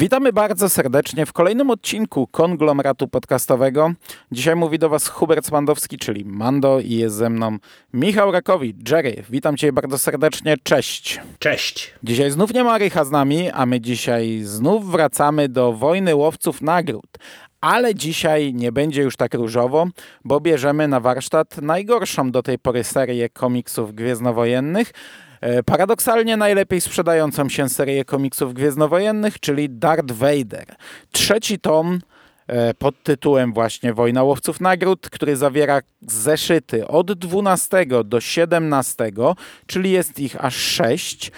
Witamy bardzo serdecznie w kolejnym odcinku konglomeratu podcastowego. Dzisiaj mówi do Was Hubert Spandowski, czyli Mando i jest ze mną Michał Rakowicz. Jerry, witam Cię bardzo serdecznie, cześć. Cześć. Dzisiaj znów nie ma Rycha z nami, a my dzisiaj znów wracamy do wojny łowców nagród. Ale dzisiaj nie będzie już tak różowo, bo bierzemy na warsztat najgorszą do tej pory serię komiksów gwiezdnowojennych. E, Paradoksalnie najlepiej sprzedającą się serię komiksów gwiezdnowojennych, czyli Darth Vader. Trzeci tom e, pod tytułem właśnie Wojna Łowców Nagród, który zawiera zeszyty od 12 do 17, czyli jest ich aż 6.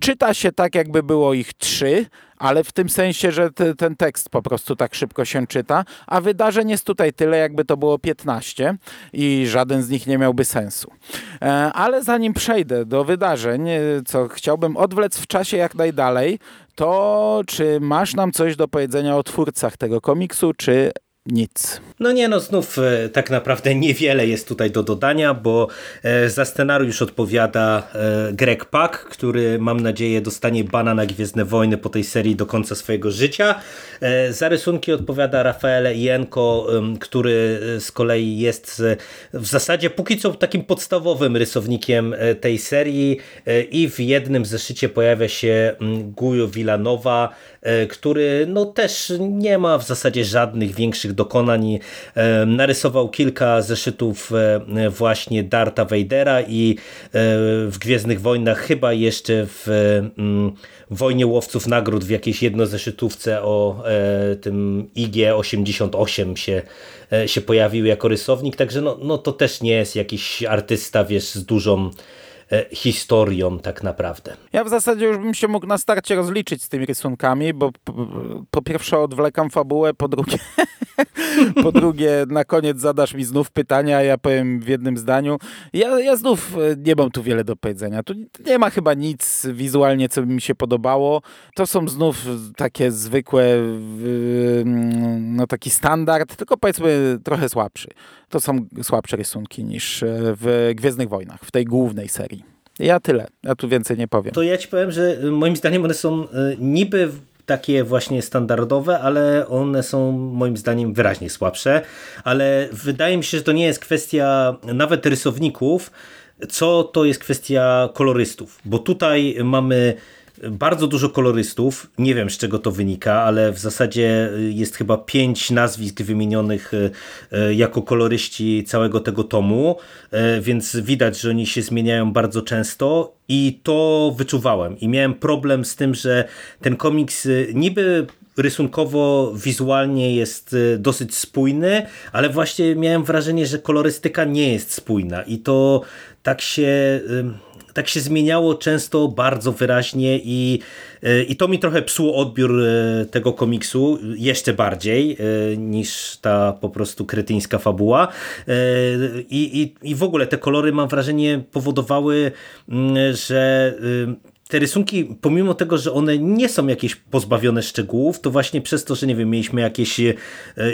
Czyta się tak, jakby było ich 3, ale w tym sensie, że te, ten tekst po prostu tak szybko się czyta, a wydarzeń jest tutaj tyle, jakby to było 15 i żaden z nich nie miałby sensu. E, ale zanim przejdę do wydarzeń, e, co chciałbym odwlec w czasie jak najdalej, to czy masz nam coś do powiedzenia o twórcach tego komiksu, czy nic. No nie, no znów e, tak naprawdę niewiele jest tutaj do dodania, bo e, za scenariusz odpowiada e, Greg Pak, który mam nadzieję dostanie bana na Gwiezdne Wojny po tej serii do końca swojego życia. Za rysunki odpowiada Rafaele Ienko, em, który z kolei jest w zasadzie póki co takim podstawowym rysownikiem tej serii i w jednym zeszycie pojawia się Guyo Villanova, e, który no też nie ma w zasadzie żadnych większych dokonań. E, Narysował kilka zeszytów e, właśnie Darta Vadera i e, w Gwiezdnych Wojnach chyba jeszcze w mm, Wojnie Łowców Nagród w jakiejś jednozeszytówce o e, tym IG-88 się, się pojawił jako rysownik, także no, no to też nie jest jakiś artysta, wiesz, z dużą historią tak naprawdę. Ja w zasadzie już bym się mógł na starcie rozliczyć z tymi rysunkami, bo po, pierwsze odwlekam fabułę, po drugie, po drugie na koniec zadasz mi znów pytania, ja powiem w jednym zdaniu. Ja, ja znów e, nie mam tu wiele do powiedzenia. Tu nie ma chyba nic wizualnie, co by mi się podobało. To są znów takie zwykłe, no taki standard, tylko powiedzmy trochę słabszy. To są słabsze rysunki niż e, w Gwiezdnych Wojnach, w tej głównej serii. Ja tyle. Ja tu więcej nie powiem. To ja ci powiem, że moim zdaniem one są y, niby takie właśnie standardowe, ale one są moim zdaniem wyraźnie słabsze, ale wydaje mi się, że to nie jest kwestia nawet rysowników, co to jest kwestia kolorystów, bo tutaj mamy bardzo dużo kolorystów, nie wiem z czego to wynika, ale w zasadzie jest chyba pięć nazwisk wymienionych y, y, jako koloryści całego tego tomu, y, więc widać, że oni się zmieniają bardzo często i to wyczuwałem. I miałem problem z tym, że ten komiks y, niby rysunkowo, wizualnie jest y, dosyć spójny, ale właśnie miałem wrażenie, że kolorystyka nie jest spójna i to tak się y, tak się zmieniało często bardzo wyraźnie i, y, i to mi trochę psuło odbiór y, tego komiksu jeszcze bardziej y, niż ta po prostu kretyńska fabuła. I, i, i w ogóle te kolory mam wrażenie powodowały, mm, że te rysunki, pomimo tego, że one nie są jakieś pozbawione szczegółów, to właśnie przez to, że nie wiem, mieliśmy jakieś e,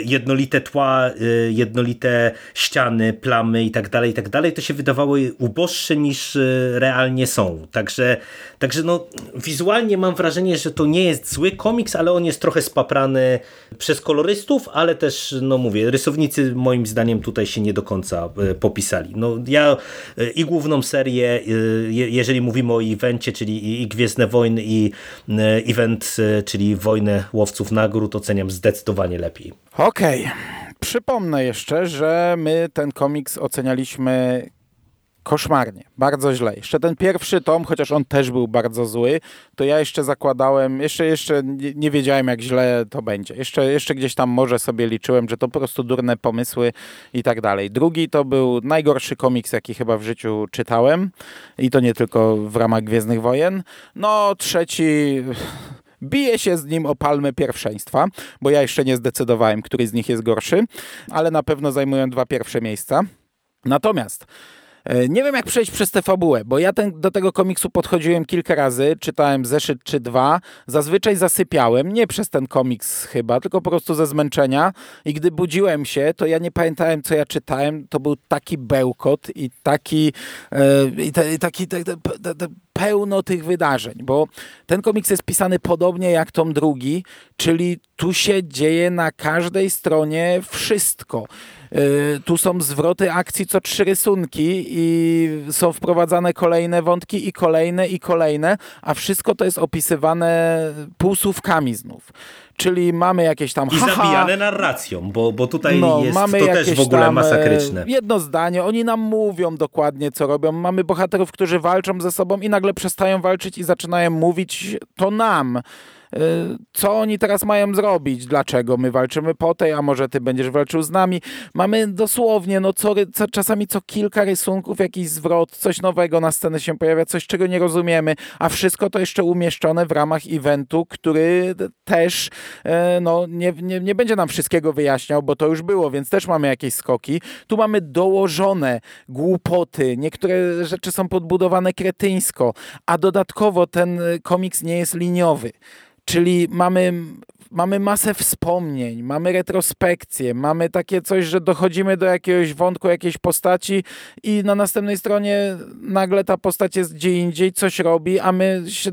jednolite tła, e, jednolite ściany, plamy i tak dalej, i tak dalej, to się wydawały uboższe niż e, realnie są. Także, także no, wizualnie mam wrażenie, że to nie jest zły komiks, ale on jest trochę spaprany przez kolorystów, ale też, no mówię, rysownicy moim zdaniem tutaj się nie do końca popisali. No, ja i główną serię, je- jeżeli mówimy o evencie, czyli i, i Gwiezdne Wojny i e, event, e, czyli Wojnę Łowców Nagród oceniam zdecydowanie lepiej. Okej. Przypomnę jeszcze, że my ten komiks ocenialiśmy koszmarnie, bardzo źle. Jeszcze ten pierwszy tom, chociaż on też był bardzo zły, to ja jeszcze zakładałem, jeszcze, jeszcze nie, wiedziałem jak źle to będzie. Jeszcze, jeszcze gdzieś tam może sobie liczyłem, że to po prostu durne pomysły i tak dalej. Drugi to był najgorszy komiks, jaki chyba w życiu czytałem i to nie tylko w ramach Gwiezdnych Wojen. No trzeci... Bije się z nim o palmę pierwszeństwa, bo ja jeszcze nie zdecydowałem, który z nich jest gorszy, ale na pewno zajmują dwa pierwsze miejsca. Natomiast nie wiem, jak przejść przez tę fabułę, bo ja ten, do tego komiksu podchodziłem kilka razy, czytałem zeszyt czy dwa, zazwyczaj zasypiałem, nie przez ten komiks chyba, tylko po prostu ze zmęczenia. I gdy budziłem się, to ja nie pamiętałem, co ja czytałem, to był taki bełkot i taki, e, i, te, i taki te, te, pełno tych wydarzeń, bo ten komiks jest pisany podobnie jak tom drugi, czyli tu się dzieje na każdej stronie wszystko. Y, tu są zwroty akcji co trzy rysunki i są wprowadzane kolejne wątki i kolejne i kolejne, a wszystko to jest opisywane półsłówkami znów. Czyli mamy jakieś tam. I haha, zabijane narracją, bo, bo tutaj no, jest mamy to też w ogóle tam, e, masakryczne. Jedno zdanie, oni nam mówią dokładnie, co robią. Mamy bohaterów, którzy walczą ze sobą i nagle przestają walczyć i zaczynają mówić to nam. Y, co oni teraz mają zrobić, dlaczego my walczymy po tej, a może ty będziesz walczył z nami. Mamy dosłownie, no co, co, czasami co kilka rysunków, jakiś zwrot, coś nowego na scenę się pojawia, coś czego nie rozumiemy, a wszystko to jeszcze umieszczone w ramach eventu, który też e, no, nie, nie, nie będzie nam wszystkiego wyjaśniał, bo to już było, więc też mamy jakieś skoki. Tu mamy dołożone głupoty, niektóre rzeczy są podbudowane kretyńsko, a dodatkowo ten komiks nie jest liniowy. Czyli mamy mamy masę wspomnień, mamy retrospekcję, mamy takie coś, że dochodzimy do jakiegoś wątku, jakiejś postaci i na następnej stronie nagle ta postać jest gdzie indziej, coś robi, a my się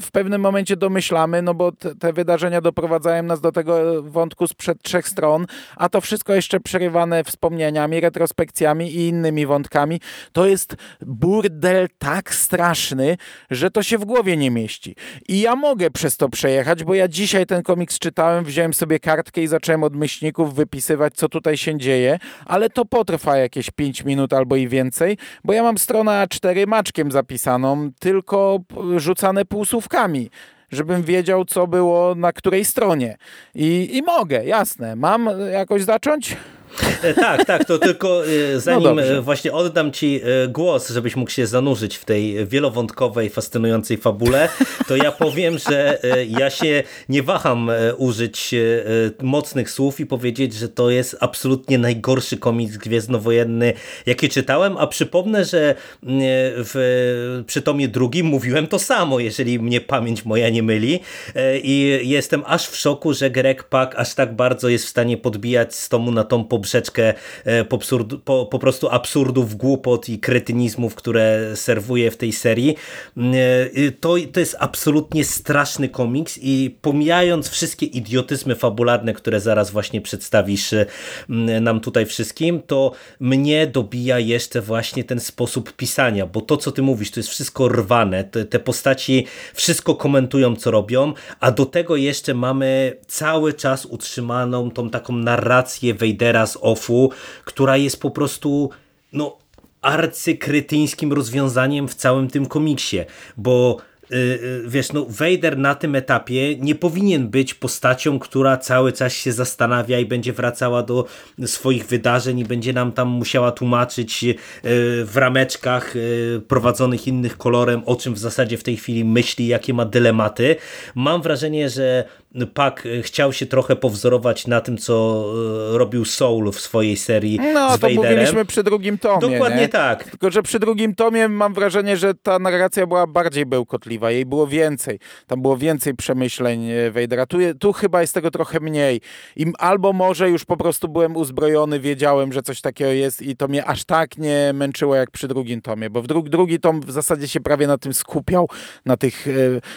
w pewnym momencie domyślamy, no bo te, te wydarzenia doprowadzają nas do tego wątku sprzed trzech stron, a to wszystko jeszcze przerywane wspomnieniami, retrospekcjami i innymi wątkami. To jest burdel tak straszny, że to się w głowie nie mieści. I ja mogę przez to przejechać, bo ja dzisiaj ten komiks komiks czytałem, wziąłem sobie kartkę i zacząłem od myślników wypisywać, co tutaj się dzieje, ale to potrwa jakieś 5 minut albo i więcej, bo ja mam stronę A4 maczkiem zapisaną, tylko rzucane półsłówkami żebym wiedział, co było na której stronie. I, I mogę, jasne. Mam jakoś zacząć? E, tak, tak, to tylko e, no zanim no właśnie oddam Ci głos, żebyś mógł się zanurzyć w tej wielowątkowej, fascynującej fabule, to ja powiem, że ja się nie waham użyć mocnych słów i powiedzieć, że to jest absolutnie najgorszy komiks gwiezdnowojenny, jaki czytałem, a przypomnę, że w, przy tomie drugim mówiłem to samo, jeżeli mnie pamięć moja nie myli. I jestem aż w szoku, że Greg Pak aż tak bardzo jest w stanie podbijać z tomu na tom poprzeczkę e, po, po, po prostu absurdów, głupot i kretynizmów, które serwuje w tej serii. Mm, e, to, to jest absolutnie straszny komiks i pomijając wszystkie idiotyzmy fabularne, które zaraz właśnie przedstawisz e, nam tutaj wszystkim, to mnie dobija jeszcze właśnie ten sposób pisania, bo to, co ty mówisz, to jest wszystko rwane, te, te postaci wszystko komentują, co robią, a do tego jeszcze mamy cały czas utrzymaną tą taką narrację Wejdera z Offu, która jest po prostu no, arcykrytyńskim rozwiązaniem w całym tym komiksie, bo wiesz, no Vader na tym etapie nie powinien być postacią, która cały czas się zastanawia i będzie wracała do swoich wydarzeń i będzie nam tam musiała tłumaczyć y, w rameczkach prowadzonych innych kolorem, o czym w zasadzie w tej chwili myśli, jakie ma dylematy. Mam wrażenie, że Pak chciał się trochę powzorować na tym, co robił Soul w swojej serii no, z to mówiliśmy przy drugim tomie. Dokładnie nie? tak. Tylko, że przy drugim tomie mam wrażenie, że ta narracja była bardziej bełkotliwa. Jej było więcej. Tam było więcej przemyśleń e, Vadera. Tu, tu chyba jest tego trochę mniej. I albo może już po prostu byłem uzbrojony, wiedziałem, że coś takiego jest i to mnie aż tak nie męczyło jak przy drugim tomie, bo w dru drugi tom w zasadzie się prawie na tym skupiał, na tych,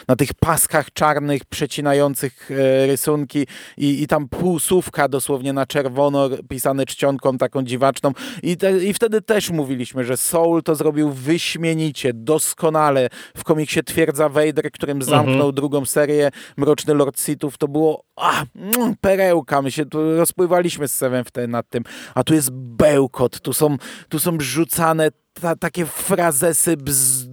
na tych paskach czarnych, przecinających E, rysunki i, i tam półsłówka dosłownie na czerwono pisane czcionką taką dziwaczną I, te, i wtedy też mówiliśmy, że Soul to zrobił wyśmienicie, doskonale w komiksie Twierdza Vader, którym mhm. zamknął mhm. drugą serię Mroczny Lord Sithów, to było a, mm, perełka, my się tu rozpływaliśmy z Seven wtedy nad tym, a tu jest bełkot, tu są, tu są rzucane ta, takie frazesy, bzdury,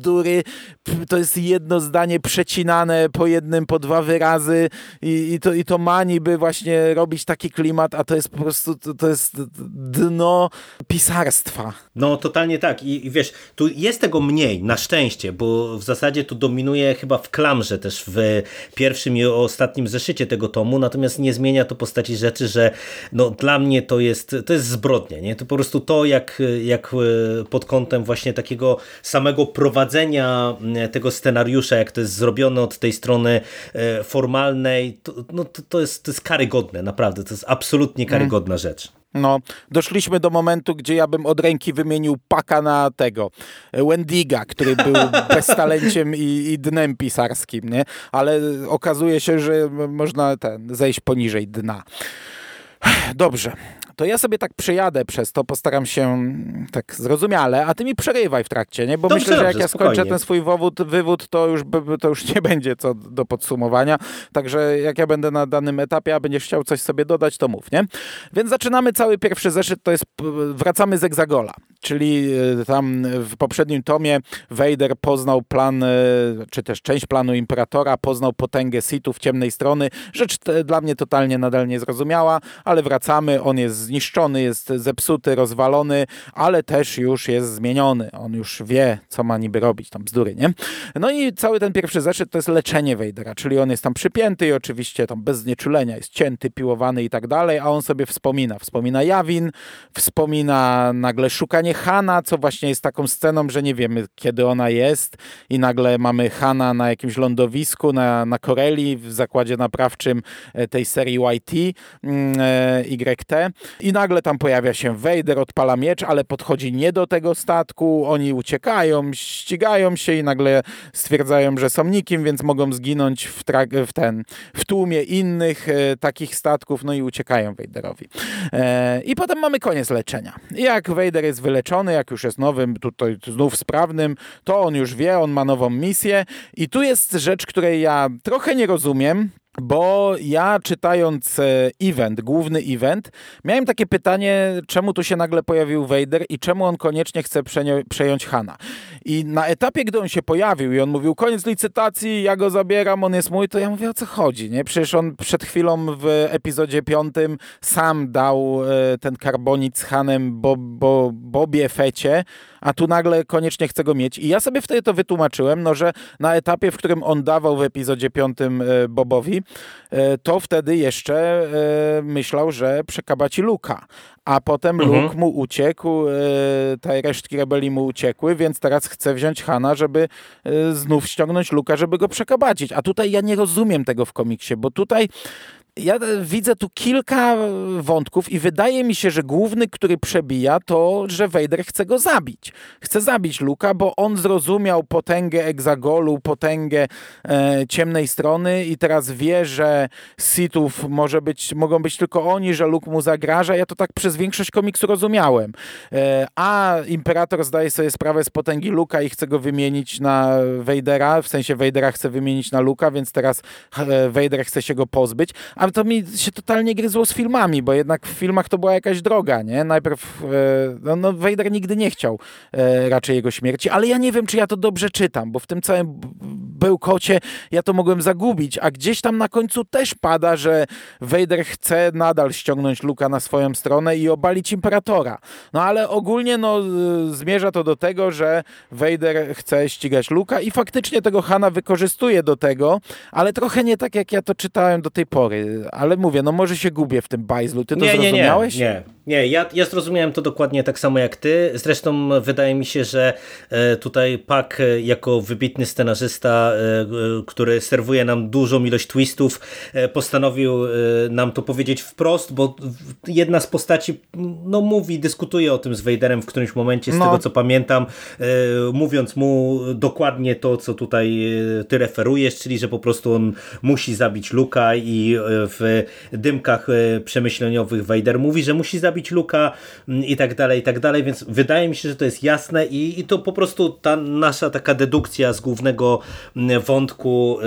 to jest jedno zdanie przecinane po jednym, po dwa wyrazy i, i, to, i to ma niby właśnie robić taki klimat, a to jest po prostu, to, to jest dno pisarstwa. No totalnie tak I, i wiesz, tu jest tego mniej, na szczęście, bo w zasadzie tu dominuje chyba w klamrze też w pierwszym i ostatnim zeszycie tego tomu, natomiast nie zmienia to postaci rzeczy, że no dla mnie to jest, to jest zbrodnia, nie? To po prostu to, jak, jak e, pod kątem właśnie takiego samego prowadzenia tego scenariusza, jak to jest zrobione od tej strony e, formalnej, to, no, to, to, jest, to jest karygodne, naprawdę, to jest absolutnie karygodna mm. rzecz. No, doszliśmy do momentu, gdzie ja bym od ręki wymienił paka na tego Wendiga, który był beztalenciem i, i dnem pisarskim, nie? Ale okazuje się, że można ten, zejść poniżej dna. Dobrze to ja sobie tak przejadę przez to, postaram się tak zrozumiale, a ty mi przerywaj w trakcie, nie? Bo dobrze, myślę, że jak dobrze, ja skończę ten swój wywód, wywód, to już, to już nie będzie co do podsumowania. Także jak ja będę na danym etapie, a będziesz chciał coś sobie dodać, to mów, nie? Więc zaczynamy cały pierwszy zeszyt, to jest wracamy z Egzagola, czyli e, tam w poprzednim tomie Vader poznał plan, e, czy też część planu Imperatora, poznał potęgę Sithów ciemnej strony. Rzecz dla mnie totalnie nadal niezrozumiała, ale wracamy, on jest zniszczony, jest zepsuty, rozwalony, ale też już jest zmieniony. On już wie, co ma niby robić, tam bzdury, nie? No i cały ten pierwszy zeszyt to jest leczenie Wejdera, czyli on jest tam przypięty i oczywiście tam bez znieczulenia jest cięty, piłowany i tak dalej, a on sobie wspomina. Wspomina Jawin, wspomina nagle szukanie Hana, co właśnie jest taką sceną, że nie wiemy, kiedy ona jest i nagle mamy Hana na jakimś lądowisku, na, na Koreli, w zakładzie naprawczym e, tej serii YT, mm, e, YT i nagle tam pojawia się Vader, odpala miecz, ale podchodzi nie do tego statku, oni uciekają, ścigają się i nagle stwierdzają, że są nikim, więc mogą zginąć w, w ten, w tłumie innych e, takich statków, no i uciekają Vaderowi. I potem mamy koniec leczenia. Jak Vader jest wyleczony, jak już jest nowym, tutaj znów sprawnym, to on już wie, on ma nową misję. I tu jest rzecz, której ja trochę nie rozumiem, bo ja czytając e, event, główny event, miałem takie pytanie, czemu tu się nagle pojawił Vader i czemu on koniecznie chce przejąć Hana. I na etapie, gdy on się pojawił i on mówił, koniec licytacji, ja go zabieram, on jest mój, to ja mówię, o co chodzi, nie? Przecież on przed chwilą w epizodzie piątym sam dał e, ten karbonit z Hanem Bo, Bo, Bobie Fecie, a tu nagle koniecznie chce go mieć. I ja sobie wtedy to wytłumaczyłem, no, że na etapie, w którym on dawał w epizodzie piątym e, Bobowi, e, to wtedy jeszcze e, myślał, że przekabaci Luka. A potem mhm. Luke mu uciekł, te resztki rebelii mu uciekły, więc teraz chce wziąć Hana, żeby znów ściągnąć Luka, żeby go przekabacić. A tutaj ja nie rozumiem tego w komiksie, bo tutaj ja widzę tu kilka wątków i wydaje mi się, że główny, który przebija, to, że Vader chce go zabić. Chce zabić Luka, bo on zrozumiał potęgę Exagolu, potęgę e, ciemnej strony i teraz wie, że Sithów może być, mogą być tylko oni, że Luke mu zagraża. Ja to tak przez większość komiksu rozumiałem. E, a Imperator zdaje sobie sprawę z potęgi Luka i chce go wymienić na Vadera, w sensie Vadera chce wymienić na Luka, więc teraz e, Vader chce się go pozbyć. A ale to mi się totalnie gryzło z filmami, bo jednak w filmach to była jakaś droga, nie? Najpierw, e, no, no Vader nigdy nie chciał e, raczej jego śmierci, ale ja nie wiem, czy ja to dobrze czytam, bo w tym całym bełkocie ja to mogłem zagubić, a gdzieś tam na końcu też pada, że Vader chce nadal ściągnąć Luka na swoją stronę i obalić Imperatora. No ale ogólnie no, zmierza to do tego, że Vader chce ścigać Luka i faktycznie tego Hana wykorzystuje do tego, ale trochę nie tak, jak ja to czytałem do tej pory ale mówię, no może się gubię w tym bajzlu. Ty to nie, zrozumiałeś? Nie, nie, nie. Ja, ja zrozumiałem to dokładnie tak samo jak ty. Zresztą wydaje mi się, że e, tutaj Pak e, jako wybitny scenarzysta, e, który serwuje nam dużą ilość twistów, postanowił nam to powiedzieć wprost, bo jedna z postaci no mówi, dyskutuje o tym z Vaderem w którymś momencie, z no. tego co pamiętam, mówiąc mu dokładnie to, co tutaj ty referujesz, czyli że po prostu on musi zabić Luka i w dymkach przemyśleniowych Vader mówi, że musi zabić Luka mm, i tak dalej, i tak dalej, więc wydaje mi się, że to jest jasne i, i to po prostu ta nasza taka dedukcja z głównego mm, wątku,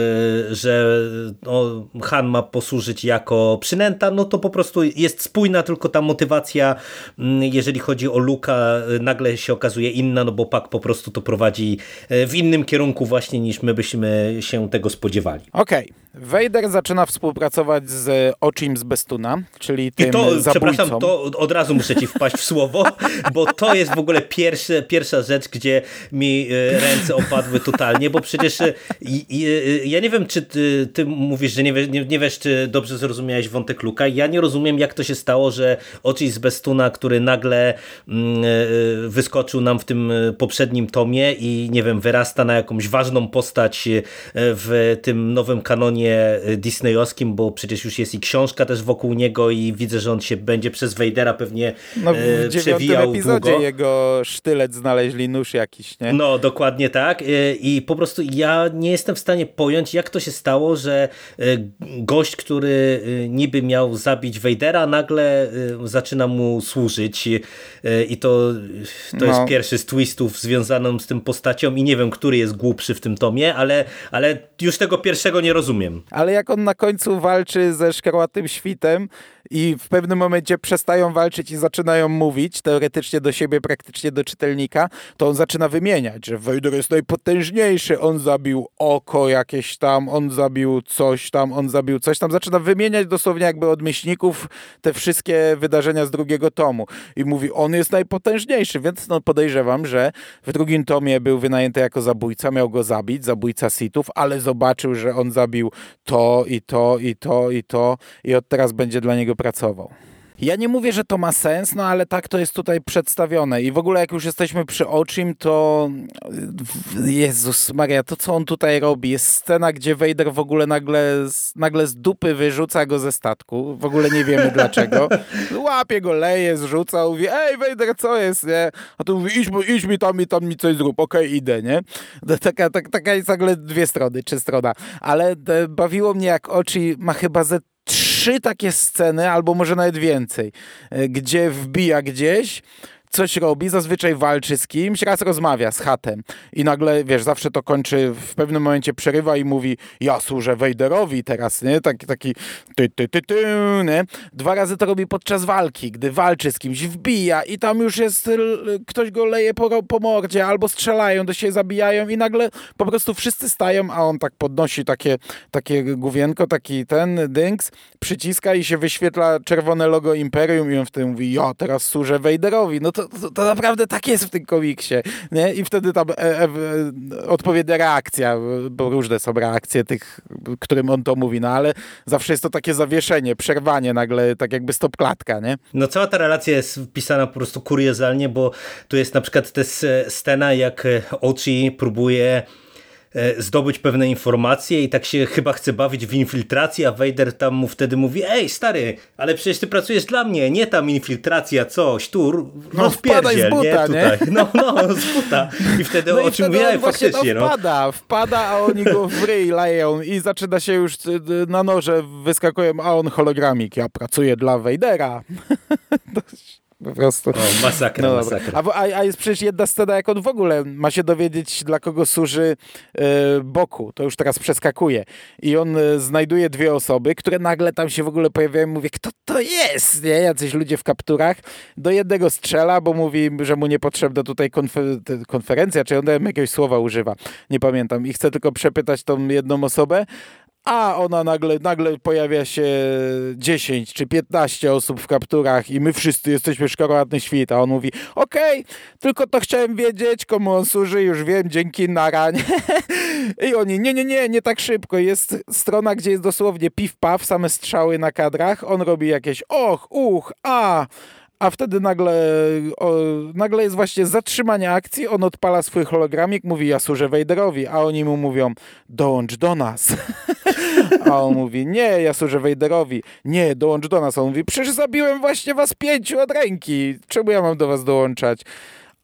że no, Han ma posłużyć jako przynęta, no to po prostu jest spójna, tylko ta motywacja, mm, jeżeli chodzi o Luka, nagle się okazuje inna, no bo Pak po prostu to prowadzi w innym kierunku właśnie niż my byśmy się tego spodziewali. Okej. Okay. Vader zaczyna współpracować z Oczim z Bestuna, czyli tym I to, zabójcą. przepraszam, to od razu muszę ci wpaść w słowo, bo to jest w ogóle pierwsze, pierwsza rzecz, gdzie mi e, ręce opadły totalnie, bo przecież e, ja nie wiem, czy ty, ty mówisz, że nie, nie, nie, wiesz, czy dobrze zrozumiałeś wątek Luka. Ja nie rozumiem, jak to się stało, że Oczy z Bestuna, który nagle mm, e, wyskoczył nam w tym poprzednim tomie i nie wiem, wyrasta na jakąś ważną postać w tym nowym kanonie disneyowskim, bo przecież już jest i książka też wokół niego i widzę, że on się będzie przez Vadera pewnie no, w e, przewijał epizodzie długo. jego sztylet znaleźli nóż jakiś, nie? No, dokładnie tak. E, I po prostu ja nie jestem w stanie pojąć, jak to się stało, że e, gość, który niby miał zabić Vadera, nagle zaczyna mu służyć i to, to no. jest pierwszy z twistów związanym z tym postacią i nie wiem, który jest głupszy w tym tomie, ale, ale już tego pierwszego nie rozumiem. Ale jak on na końcu walczy ze szkarłatym świtem i w pewnym momencie przestają walczyć i zaczynają mówić, teoretycznie do siebie, praktycznie do czytelnika, to on zaczyna wymieniać, że Vader jest najpotężniejszy, on zabił oko jakieś tam, on zabił coś tam, on zabił coś tam. Zaczyna wymieniać dosłownie jakby od myślników te wszystkie wydarzenia z drugiego tomu. I mówi, on jest najpotężniejszy, więc no podejrzewam, że w drugim tomie był wynajęty jako zabójca, miał go zabić, zabójca Sithów, ale zobaczył, że on zabił to i to i to i to i od teraz będzie dla niego pracował. Ja nie mówię, że to ma sens, no ale tak to jest tutaj przedstawione. I w ogóle jak już jesteśmy przy oczym, to Jezus Maria, to co on tutaj robi? Jest scena, gdzie Vader w ogóle nagle, nagle z dupy wyrzuca go ze statku. W ogóle nie wiemy dlaczego. Łapie go, leje, zrzuca, mówi, ej Vader, co jest, nie? A to mówi, idź, idź mi tam i tam mi coś zrób, okej, okay, idę, nie? Taka, tak, taka jest nagle dwie strony, czy strona. Ale bawiło mnie jak oczy ma chyba ze trzy takie sceny, albo może nawet więcej, e, gdzie wbija gdzieś, coś robi, zazwyczaj walczy z kimś, raz rozmawia z chatem i nagle, wiesz, zawsze to kończy, w pewnym momencie przerywa i mówi ja służę Wejderowi teraz, nie? Taki, taki ty, ty, ty, ty, nie? Dwa razy to robi podczas walki, gdy walczy z kimś, wbija i tam już jest, ktoś go leje po, po mordzie albo strzelają, do siebie zabijają i nagle po prostu wszyscy stają, a on tak podnosi takie, takie główienko, taki ten dynks, przyciska i się wyświetla czerwone logo Imperium i on wtedy mówi ja teraz służę Wejderowi. No to to, to, naprawdę tak jest w tym komiksie. Nie? I wtedy tam e, e, odpowiednia reakcja, bo różne są reakcje tych, którym on to mówi, no ale zawsze jest to takie zawieszenie, przerwanie nagle, tak jakby stop klatka, nie? No cała ta relacja jest pisana po prostu kuriozalnie, bo tu jest na przykład ta scena, jak Ochi próbuje E, zdobyć pewne informacje i tak się chyba chce bawić w infiltrację, a Vader tam mu wtedy mówi, ej stary, ale przecież ty pracujesz dla mnie, nie tam infiltracja, coś, tu no, rozpierdziel, buta, nie? Tutaj. Nie? No, no, z buta. I wtedy no o czym mówiłem faktycznie. No, wpada, no. wpada, a oni go w ryj leją i zaczyna się już na noże wyskakują, a on hologramik, ja pracuję dla Vadera. Po prostu. O, masakra, no masakra. A, a, jest przecież jedna scena, jak on w ogóle ma się dowiedzieć, dla kogo służy e, Boku. To już teraz przeskakuje. I on e, znajduje dwie osoby, które nagle tam się w ogóle pojawiają. Mówię, kto to jest? Nie? Jacyś ludzie w kapturach. Do jednego strzela, bo mówi, że mu niepotrzebna tutaj konfer konferencja, czy on jakiegoś słowa używa. Nie pamiętam. I chce tylko przepytać tą jedną osobę, a ona nagle, nagle pojawia się 10 czy 15 osób w kapturach i my wszyscy jesteśmy szkarłatny świt, a on mówi, okej, okay, tylko to chciałem wiedzieć, komu on służy, już wiem, dzięki, naranie. I oni, nie, nie, nie, nie tak szybko. Jest strona, gdzie jest dosłownie piw-paw, same strzały na kadrach, on robi jakieś och, uch, a, a wtedy nagle, o, nagle jest właśnie zatrzymanie akcji, on odpala swój hologramik, mówi ja służę Wejderowi, a oni mu mówią dołącz do nas. a on mówi nie, ja służę Wejderowi. Nie, dołącz do nas. A on mówi przecież zabiłem właśnie was pięciu od ręki. Czemu ja mam do was dołączać?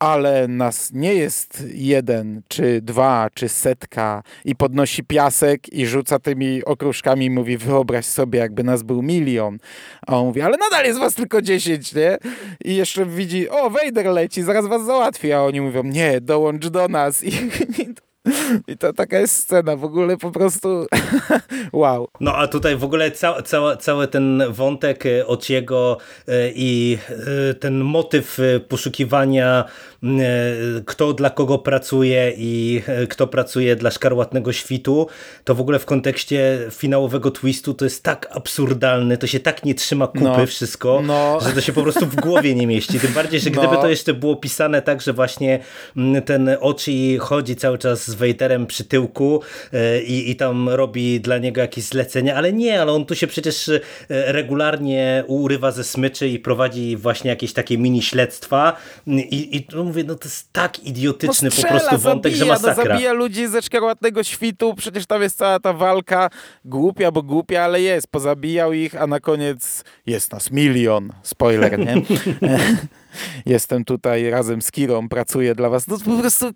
ale nas nie jest jeden, czy dwa, czy setka i podnosi piasek i rzuca tymi okruszkami i mówi wyobraź sobie, jakby nas był milion. A on mówi, ale nadal jest was tylko dziesięć, nie? I jeszcze widzi, o, Vader leci, zaraz was załatwi, a oni mówią, nie, dołącz do nas. I, i i to taka jest scena, w ogóle po prostu wow. No a tutaj w ogóle ca ca cały ten wątek e, Ociego e, i e, ten motyw poszukiwania kto dla kogo pracuje i kto pracuje dla Szkarłatnego Świtu, to w ogóle w kontekście finałowego twistu to jest tak absurdalny, to się tak nie trzyma kupy no, wszystko, no. że to się po prostu w głowie nie mieści. Tym bardziej, że gdyby no. to jeszcze było pisane tak, że właśnie ten Oci chodzi cały czas z Vaderem przy tyłku e, i, i tam robi dla niego jakieś zlecenie, ale nie, ale on tu się przecież e, regularnie urywa ze smyczy i prowadzi właśnie jakieś takie mini śledztwa i, i no mówię, no to jest tak idiotyczny no strzela, po prostu wątek, zabija, że masakra. No zabija ludzi ze szkarłatnego świtu, przecież tam jest cała ta walka głupia, bo głupia, ale jest, pozabijał ich, a na koniec jest nas milion, spoiler, nie? jestem tutaj razem z Kirą, pracuję dla was. No po prostu,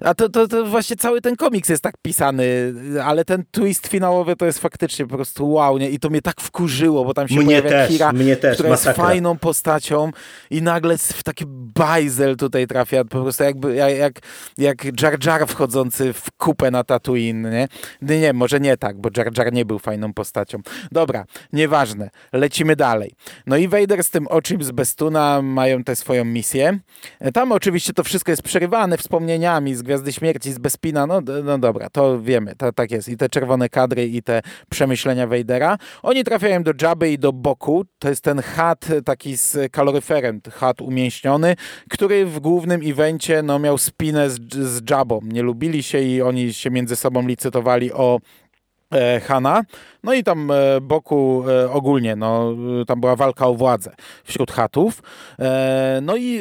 a to, to, to właśnie cały ten komiks jest tak pisany, ale ten twist finałowy to jest faktycznie po prostu wow, nie? I to mnie tak wkurzyło, bo tam się mnie pojawia też, Kira, mnie też, która masakra. jest fajną postacią i nagle w taki bajzel tutaj trafia, po prostu jakby jak, jak Jar Jar wchodzący w kupę na Tatooine, nie? Nie, nie, może nie tak, bo Jar Jar nie był fajną postacią. Dobra, nieważne, lecimy dalej. No i Vader z tym oczym z Bestuna ma mają tę swoją misję. Tam oczywiście to wszystko jest przerywane wspomnieniami z Gwiazdy Śmierci, z Bespina, no, no dobra, to wiemy, to, tak jest. I te czerwone kadry i te przemyślenia Vadera. Oni trafiają do Jabby i do Boku, to jest ten chat taki z kaloryferem, chat umięśniony, który w głównym evencie no, miał spinę z, z Jabą. Nie lubili się i oni się między sobą licytowali o e, Hana. No i tam e, Boku e, ogólnie, no, tam była walka o władzę wśród chatów. E, no i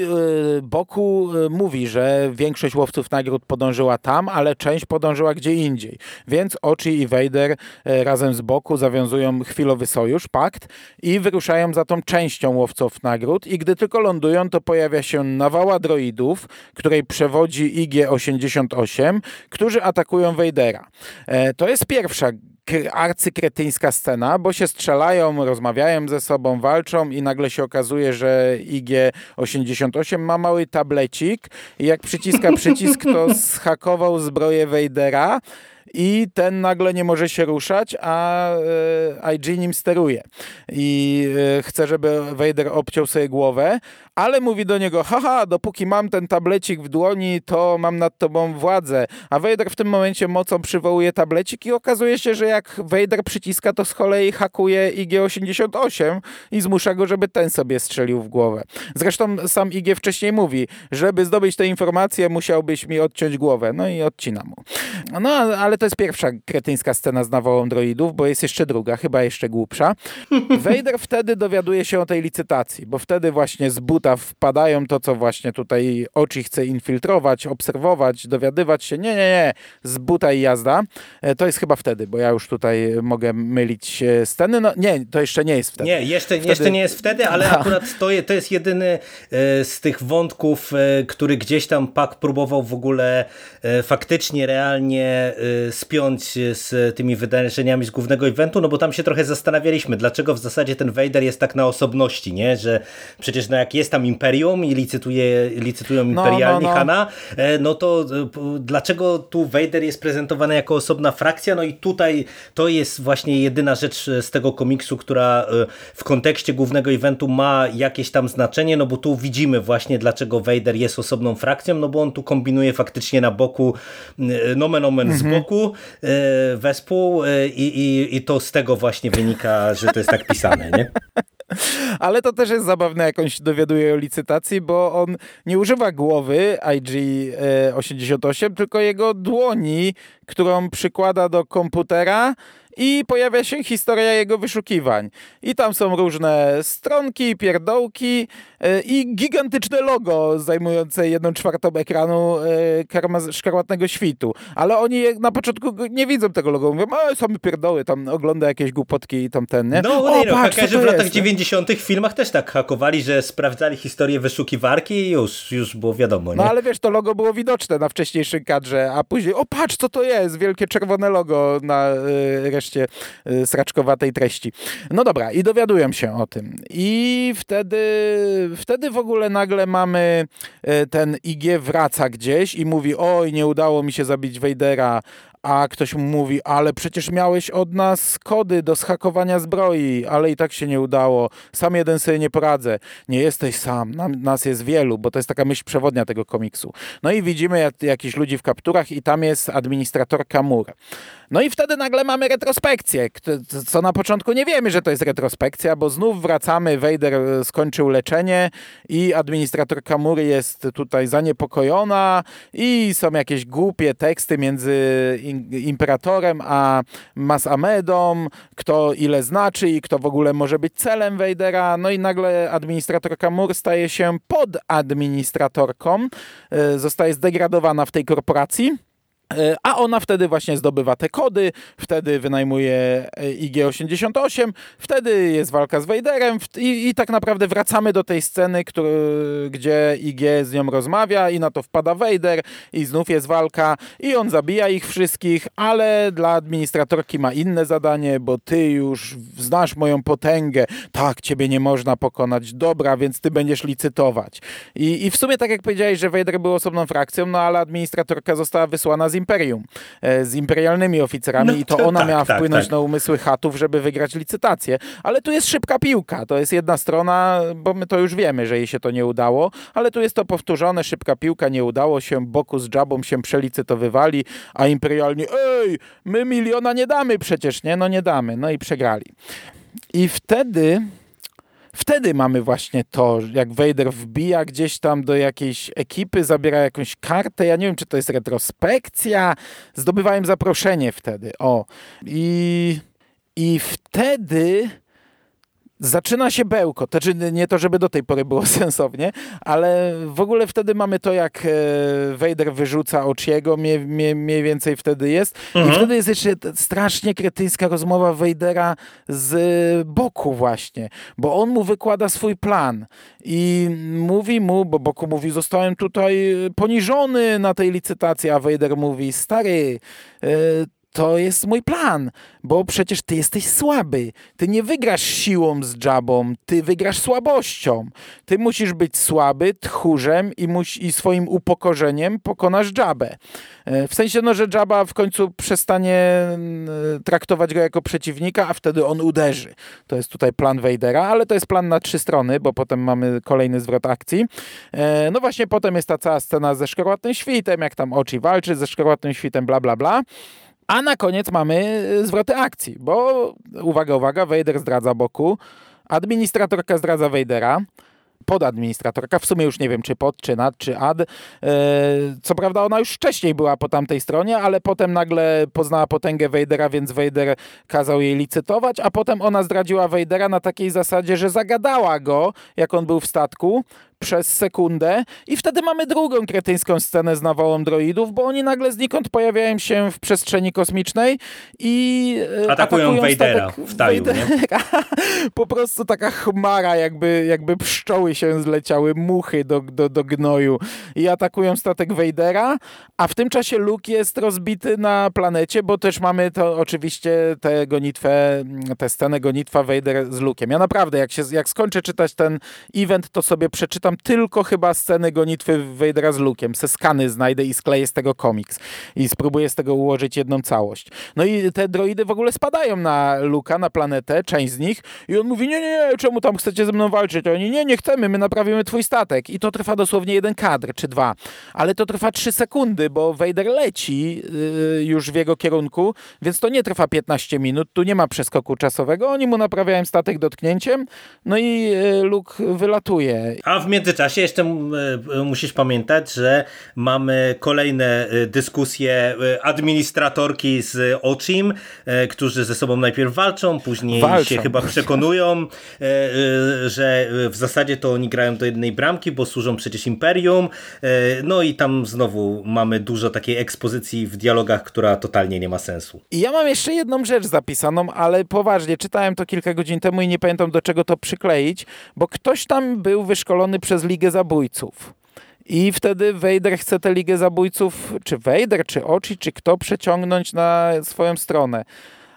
Boku mówi, że większość łowców nagród podążyła tam, ale część podążyła gdzie indziej. Więc Ochi i Vader razem z Boku zawiązują chwilowy sojusz, pakt i wyruszają za tą częścią łowców nagród i gdy tylko lądują, to pojawia się nawała droidów, której przewodzi IG-88, którzy atakują Vadera. To jest pierwsza arcykretyńska scena, bo się strzelają, rozmawiają ze sobą, walczą i nagle się okazuje, że IG-88 ma mały tablecik i jak przyciska przycisk, to zhakował zbroję Vadera i ten nagle nie może się ruszać, a e, IG nim steruje. I e, chce, żeby Vader obciął sobie głowę, ale mówi do niego, haha, dopóki mam ten tablecik w dłoni, to mam nad tobą władzę. A Vader w tym momencie mocą przywołuje tablecik i okazuje się, że jak Vader przyciska, to z kolei hakuje IG-88 i zmusza go, żeby ten sobie strzelił w głowę. Zresztą sam IG wcześniej mówi, żeby zdobyć tę informację, musiałbyś mi odciąć głowę. No i odcina mu. No, ale to jest pierwsza kretyńska scena z nawołą droidów, bo jest jeszcze druga, chyba jeszcze głupsza. Vader wtedy dowiaduje się o tej licytacji, bo wtedy właśnie z buta wpadają to, co właśnie tutaj oczy chce infiltrować, obserwować, dowiadywać się. Nie, nie, nie, z buta i jazda. E, to jest chyba wtedy, bo ja już tutaj mogę mylić sceny. No nie, to jeszcze nie jest wtedy. Nie, jeszcze, wtedy... jeszcze nie jest wtedy, ale no. akurat to, to jest jedyny e, z tych wątków, e, który gdzieś tam Pak próbował w ogóle faktycznie, realnie spiąć z tymi wydarzeniami z głównego eventu, no bo tam się trochę zastanawialiśmy, dlaczego w zasadzie ten Vader jest tak na osobności, nie? Że przecież no jak jest tam Imperium i licytuje, licytują no, imperialni no, no, no. Hana, no to e, dlaczego tu Vader jest prezentowany jako osobna frakcja? No i tutaj to jest właśnie jedyna rzecz z tego komiksu, która e, w kontekście głównego eventu ma jakieś tam znaczenie, no bo tu widzimy właśnie dlaczego Vader jest osobną frakcją, no bo on tu kombinuje faktycznie na boku e, nomen omen mhm. z boku wespół i, i, i to z tego właśnie wynika, że to jest tak pisane, nie? Ale to też jest zabawne, jak on się dowiaduje o licytacji, bo on nie używa głowy IG-88, tylko jego dłoni, którą przykłada do komputera i pojawia się historia jego wyszukiwań. I tam są różne stronki, pierdołki e, i gigantyczne logo zajmujące jedną czwartą ekranu e, szkarłatnego świtu. Ale oni na początku nie widzą tego logo. Mówią, a same pierdoły, tam ogląda jakieś głupotki i tamten, nie? No, o, no, patrz, w latach jest, 90 w filmach też tak hakowali, że sprawdzali historię wyszukiwarki i już, już było wiadomo, nie? No ale wiesz, to logo było widoczne na wcześniejszym kadrze, a później, o patrz, co to jest, wielkie czerwone logo na y, reszcie y, sraczkowatej treści. No dobra, i dowiadują się o tym. I wtedy, wtedy w ogóle nagle mamy y, ten IG wraca gdzieś i mówi, oj, nie udało mi się zabić Wejdera, a ktoś mu mówi, ale przecież miałeś od nas kody do schakowania zbroi, ale i tak się nie udało. Sam jeden sobie nie poradzę. Nie jesteś sam, nas jest wielu, bo to jest taka myśl przewodnia tego komiksu. No i widzimy jak, jakichś ludzi w kapturach i tam jest administrator Kamur. No i wtedy nagle mamy retrospekcję, co na początku nie wiemy, że to jest retrospekcja, bo znów wracamy, Vader e, skończył leczenie i administrator Kamury jest tutaj zaniepokojona i są jakieś głupie teksty między imperatorem a Mas Amedą, kto ile znaczy i kto w ogóle może być celem Vadera. No i nagle administrator Kamur staje się podadministratorką, e, zostaje zdegradowana w tej korporacji. E, a ona wtedy właśnie zdobywa te kody, wtedy wynajmuje e, IG-88, wtedy jest walka z Vaderem i, i, tak naprawdę wracamy do tej sceny, który, gdzie IG z nią rozmawia i na to wpada Vader i znów jest walka i on zabija ich wszystkich, ale dla administratorki ma inne zadanie, bo ty już znasz moją potęgę. Tak, ciebie nie można pokonać. Dobra, więc ty będziesz licytować. I, i w sumie tak jak powiedziałeś, że Vader był osobną frakcją, no ale administratorka została wysłana z imperium, e, z imperialnymi oficerami no, i to ona tak, miała tak, wpłynąć tak. na umysły chatów, żeby wygrać licytację. Ale tu jest szybka piłka, to jest jedna strona, bo my to już wiemy, że jej się to nie udało, ale tu jest to powtórzone, szybka piłka, nie udało się, Boku z Jabą się przelicytowywali, a imperialni, ej, my miliona nie damy przecież, nie? No nie damy, no i przegrali. I wtedy Wtedy mamy właśnie to, jak Vader wbija gdzieś tam do jakiejś ekipy, zabiera jakąś kartę. Ja nie wiem, czy to jest retrospekcja. Zdobywałem zaproszenie wtedy. O. I, i wtedy zaczyna się bełko. To znaczy nie to, żeby do tej pory było sensownie, ale w ogóle wtedy mamy to, jak e, Vader wyrzuca Ochiego, mniej, mniej, mniej więcej wtedy jest. Mhm. I wtedy jest jeszcze strasznie kretyńska rozmowa Vadera z Boku właśnie, bo on mu wykłada swój plan i mówi mu, bo Boku mówi, zostałem tutaj poniżony na tej licytacji, a Vader mówi, stary, e, to jest mój plan, bo przecież ty jesteś słaby. Ty nie wygrasz siłą z Jabą, ty wygrasz słabością. Ty musisz być słaby, tchórzem i, i swoim upokorzeniem pokonasz Jabę. E, w sensie, no, że Jabba w końcu przestanie traktować go jako przeciwnika, a wtedy on uderzy. To jest tutaj plan Vadera, ale to jest plan na trzy strony, bo potem mamy kolejny zwrot akcji. E, no właśnie potem jest ta cała scena ze Szkarłatnym Świtem, jak tam Oczy walczy ze Szkarłatnym Świtem, bla, bla, bla. A na koniec mamy y, zwroty akcji, bo uwaga, uwaga, Vader zdradza boku, administratorka zdradza Vadera, podadministratorka, w sumie już nie wiem czy pod, czy nad, czy ad. E, co prawda ona już wcześniej była po tamtej stronie, ale potem nagle poznała potęgę Vadera, więc Vader kazał jej licytować, a potem ona zdradziła Vadera na takiej zasadzie, że zagadała go, jak on był w statku, przez sekundę i wtedy mamy drugą kretyńską scenę z nawołem droidów, bo oni nagle znikąd pojawiają się w przestrzeni kosmicznej i e, atakują, atakują Vadera w taju, Po prostu taka chmara, jakby, jakby pszczoły się zleciały, muchy do, do, do gnoju i atakują statek Vadera, a w tym czasie Luke jest rozbity na planecie, bo też mamy to oczywiście tę gonitwę, tę scenę gonitwa Vader z Luke'em. Ja naprawdę, jak, się, jak skończę czytać ten event, to sobie przeczytam tam tylko chyba sceny gonitwy Vadera z Luke'em. Se skany znajdę i skleję z tego komiks. I spróbuję z tego ułożyć jedną całość. No i te droidy w ogóle spadają na Luka, na planetę, część z nich. I on mówi, nie, nie, nie, czemu tam chcecie ze mną walczyć? A oni, nie, nie chcemy, my naprawimy twój statek. I to trwa dosłownie jeden kadr, czy dwa. Ale to trwa trzy sekundy, bo Vader leci yy, już w jego kierunku, więc to nie trwa 15 minut, tu nie ma przeskoku czasowego. Oni mu naprawiają statek dotknięciem, no i yy, Luke wylatuje. A w międzyczasie jeszcze musisz pamiętać, że mamy kolejne dyskusje administratorki z Ochim, którzy ze sobą najpierw walczą, później walczą. się chyba przekonują, że w zasadzie to oni grają do jednej bramki, bo służą przecież Imperium. No i tam znowu mamy dużo takiej ekspozycji w dialogach, która totalnie nie ma sensu. I ja mam jeszcze jedną rzecz zapisaną, ale poważnie, czytałem to kilka godzin temu i nie pamiętam do czego to przykleić, bo ktoś tam był wyszkolony przez Ligę Zabójców. I wtedy Vader chce tę Ligę Zabójców, czy Vader, czy Ochi, czy kto przeciągnąć na swoją stronę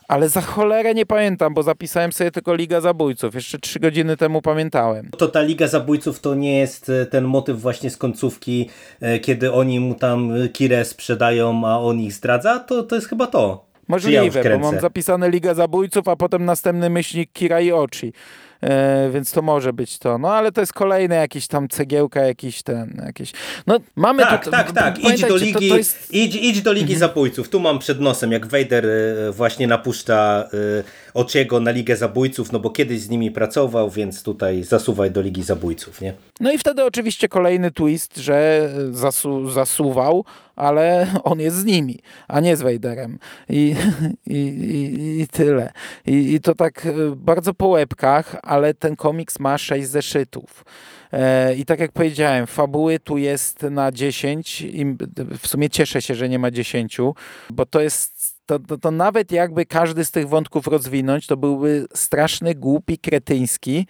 ale za cholerę nie pamiętam, bo zapisałem sobie tylko Liga Zabójców. Jeszcze trzy godziny temu pamiętałem. To ta Liga Zabójców to nie jest e, ten motyw właśnie z końcówki, e, kiedy oni mu tam Kirę sprzedają, a on ich zdradza? To, to jest chyba to. Możliwe, ja bo mam zapisane Liga Zabójców, a potem następny myślnik Kira i Ochi. E, więc to może być to. No ale to jest kolejne jakieś tam cegiełka, jakiś ten, jakieś... No mamy tak, tu, tak, tak, idź do ligi, to, to jest... idź, idź do ligi mhm. zabójców. Tu mam przed nosem, jak Vader e, właśnie napuszcza e, Ociego na ligę zabójców, no bo kiedyś z nimi pracował, więc tutaj zasuwaj do ligi zabójców, nie? No i wtedy oczywiście kolejny twist, że zasu zasuwał, ale on jest z nimi, a nie z Vaderem. I, i, i, i tyle. I, I to tak bardzo po łebkach, ale ten komiks ma 6 zeszytów. E, I tak jak powiedziałem, fabuły tu jest na 10 i w sumie cieszę się, że nie ma 10, bo to jest to, to, to, nawet jakby każdy z tych wątków rozwinąć, to byłby straszny, głupi, kretyński,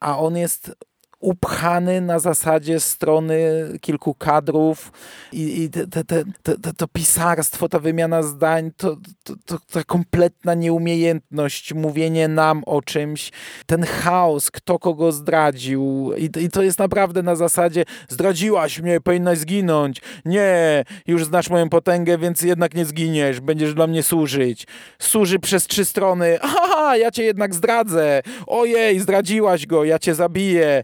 a on jest upchany na zasadzie strony kilku kadrów i, i te, te, te, to pisarstwo, ta wymiana zdań, to, to, to, ta kompletna nieumiejętność, mówienie nam o czymś, ten chaos, kto kogo zdradził. I, i to jest naprawdę na zasadzie zdradziłaś mnie, powinnaś zginąć, nie, już znasz moją potęgę, więc jednak nie zginiesz, będziesz dla mnie służyć. Służy przez trzy strony, aha, ja cię jednak zdradzę, ojej, zdradziłaś go, ja cię zabiję,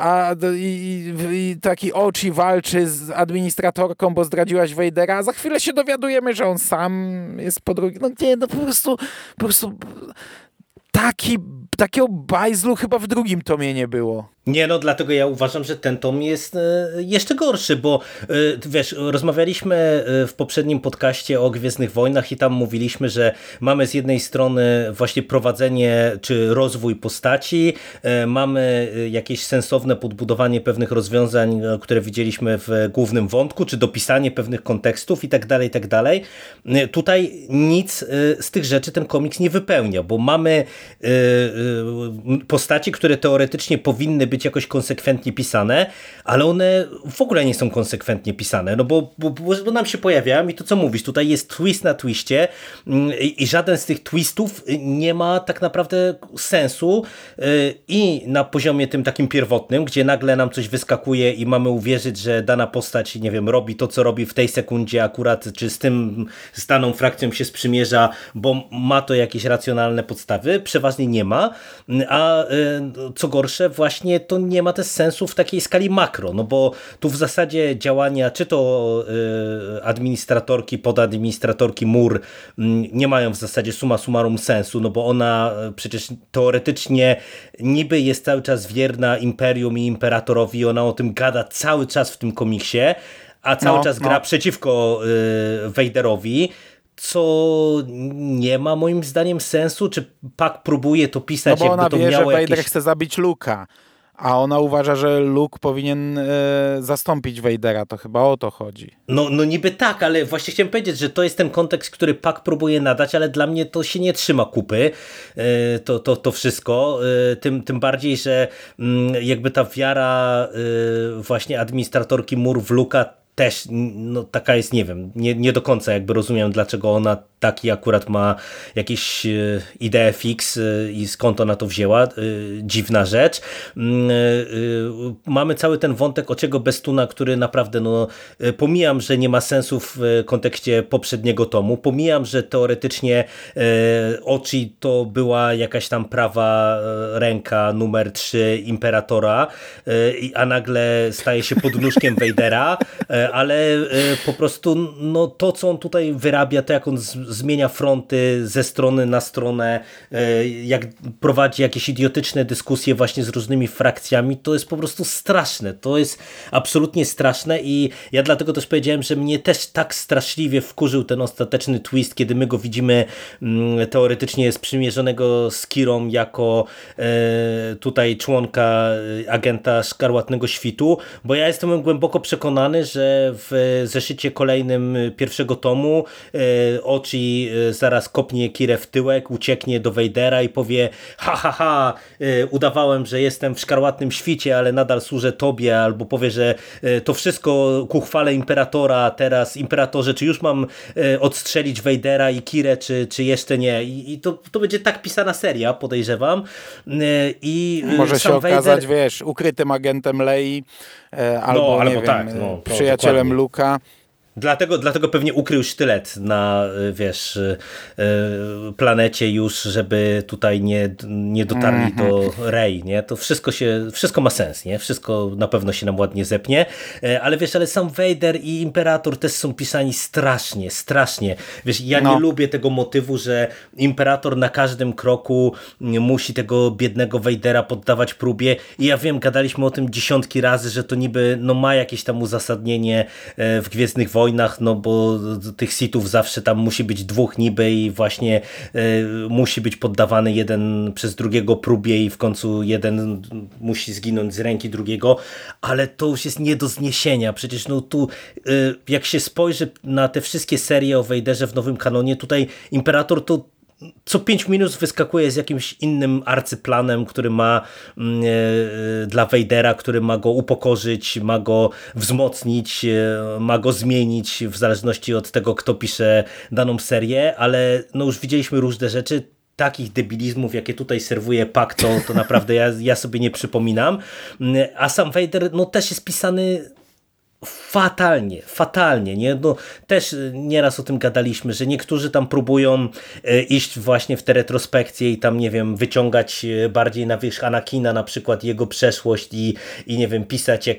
a i, i, taki Ochi walczy z administratorką, bo zdradziłaś Vadera, a za chwilę się dowiadujemy, że on sam jest po drugiej. No nie, no po prostu, po prostu taki, takiego bajzlu chyba w drugim tomie nie było. Nie, no dlatego ja uważam, że ten tom jest e, jeszcze gorszy, bo e, wiesz, rozmawialiśmy e, w poprzednim podcaście o Gwiezdnych Wojnach i tam mówiliśmy, że mamy z jednej strony właśnie prowadzenie czy rozwój postaci, mamy jakieś sensowne podbudowanie pewnych rozwiązań, które widzieliśmy w głównym wątku, czy dopisanie pewnych kontekstów i tak dalej, i tak dalej. Tutaj nic z tych rzeczy ten komiks nie wypełnia, bo mamy postaci, które teoretycznie powinny być jakoś konsekwentnie pisane, ale one w ogóle nie są konsekwentnie pisane, no bo, bo, bo nam się pojawiają i to co mówisz, tutaj jest twist na twiście mm, i, i żaden z tych twistów nie ma tak naprawdę sensu y, i na poziomie tym takim pierwotnym, gdzie nagle nam coś wyskakuje i mamy uwierzyć, że dana postać, nie wiem, robi to, co robi w tej sekundzie akurat, czy z tym, z daną frakcją się sprzymierza, bo ma to jakieś racjonalne podstawy, przeważnie nie ma, a y, co gorsze, właśnie to nie ma też sensu w takiej skali makro, no bo tu w zasadzie działania, czy to y, administratorki, podadministratorki mur mm, nie mają w zasadzie suma summarum sensu, no bo ona y, przecież teoretycznie niby jest cały czas wierna imperium i imperatorowi, ona o tym gada cały czas w tym komiksie, a cały no, czas gra no. przeciwko y, co nie ma moim zdaniem sensu, czy Pak próbuje to pisać, no bo ona jakby to wie, miało że Vader jakieś... chce zabić Luka. A ona uważa, że Luke powinien e, zastąpić Vadera, to chyba o to chodzi. No, no niby tak, ale właśnie chciałem powiedzieć, że to jest ten kontekst, który Pak próbuje nadać, ale dla mnie to się nie trzyma kupy, e, to, to, to wszystko. E, tym, tym bardziej, że m, mm, jakby ta wiara e, właśnie administratorki mur w Luka też no, taka jest, nie wiem, nie, nie do końca jakby rozumiem, dlaczego ona taki akurat ma jakieś e, ideę fix e, i skąd ona to wzięła. E, dziwna rzecz. Mm, mamy cały ten wątek Ociego Bestuna, który naprawdę, no, pomijam, że nie ma sensu w kontekście poprzedniego tomu. Pomijam, że teoretycznie Oci to była jakaś tam prawa ręka numer 3 Imperatora, a nagle staje się podnóżkiem Vadera, ale po prostu no, to, co on tutaj wyrabia, to jak on zmienia fronty ze strony na stronę, e, jak prowadzi jakieś idiotyczne dyskusje właśnie z różnymi frakcjami, to jest po prostu straszne. To jest absolutnie straszne i ja dlatego też powiedziałem, że mnie też tak straszliwie wkurzył ten ostateczny twist, kiedy my go widzimy mm, teoretycznie sprzymierzonego z Kirą jako e, tutaj członka agenta Szkarłatnego Świtu, bo ja jestem głęboko przekonany, że w zeszycie kolejnym pierwszego tomu e, Ochi e, zaraz kopnie Kirę w tyłek, ucieknie do Wejdera i powie ha ha ha, e, udawałem, że jestem w Szkarłatnym Świcie, ale nadal służę tobie, albo powie, że to wszystko ku chwale Imperatora, teraz Imperatorze, czy już mam odstrzelić Wejdera i Kirę, czy, czy jeszcze nie. I, to, to będzie tak pisana seria, podejrzewam. I Może się okazać, wiesz, ukrytym agentem Lei, albo, no, albo wiem, tak, no, przyjacielem Luka. Dlatego, dlatego pewnie ukrył sztylet na, y, wiesz, y, y, planecie już, żeby tutaj nie, nie dotarli do mhm. Rey, nie? To wszystko się, wszystko ma sens, nie? Wszystko na pewno się nam ładnie zepnie, e, ale wiesz, ale sam Vader i Imperator też są pisani strasznie, strasznie. Wiesz, ja no. nie lubię tego motywu, że Imperator na każdym kroku musi tego biednego Vadera poddawać próbie i ja wiem, gadaliśmy o tym dziesiątki razy, że to niby, no ma jakieś tam uzasadnienie e, w Gwiezdnych Wojnach, wojnach, no bo tych sitów zawsze tam musi być dwóch niby i właśnie y, musi być poddawany jeden przez drugiego próbie i w końcu jeden musi zginąć z ręki drugiego, ale to już jest nie do zniesienia. Przecież no tu y, jak się spojrzy na te wszystkie serie o Wejderze w nowym kanonie, tutaj Imperator to co 5 minut wyskakuje z jakimś innym arcyplanem, który ma mm, e, dla Vadera, który ma go upokorzyć, ma go wzmocnić, e, ma go zmienić w zależności od tego, kto pisze daną serię, ale no już widzieliśmy różne rzeczy, takich debilizmów, jakie tutaj serwuje Pak, to, to naprawdę ja, ja sobie nie przypominam. Mm, a sam Vader no, też jest pisany fatalnie, fatalnie. Nie? No, też nieraz o tym gadaliśmy, że niektórzy tam próbują e, iść właśnie w te retrospekcje i tam, nie wiem, wyciągać e, bardziej na wierzch Anakina na przykład jego przeszłość i, i nie wiem, pisać jak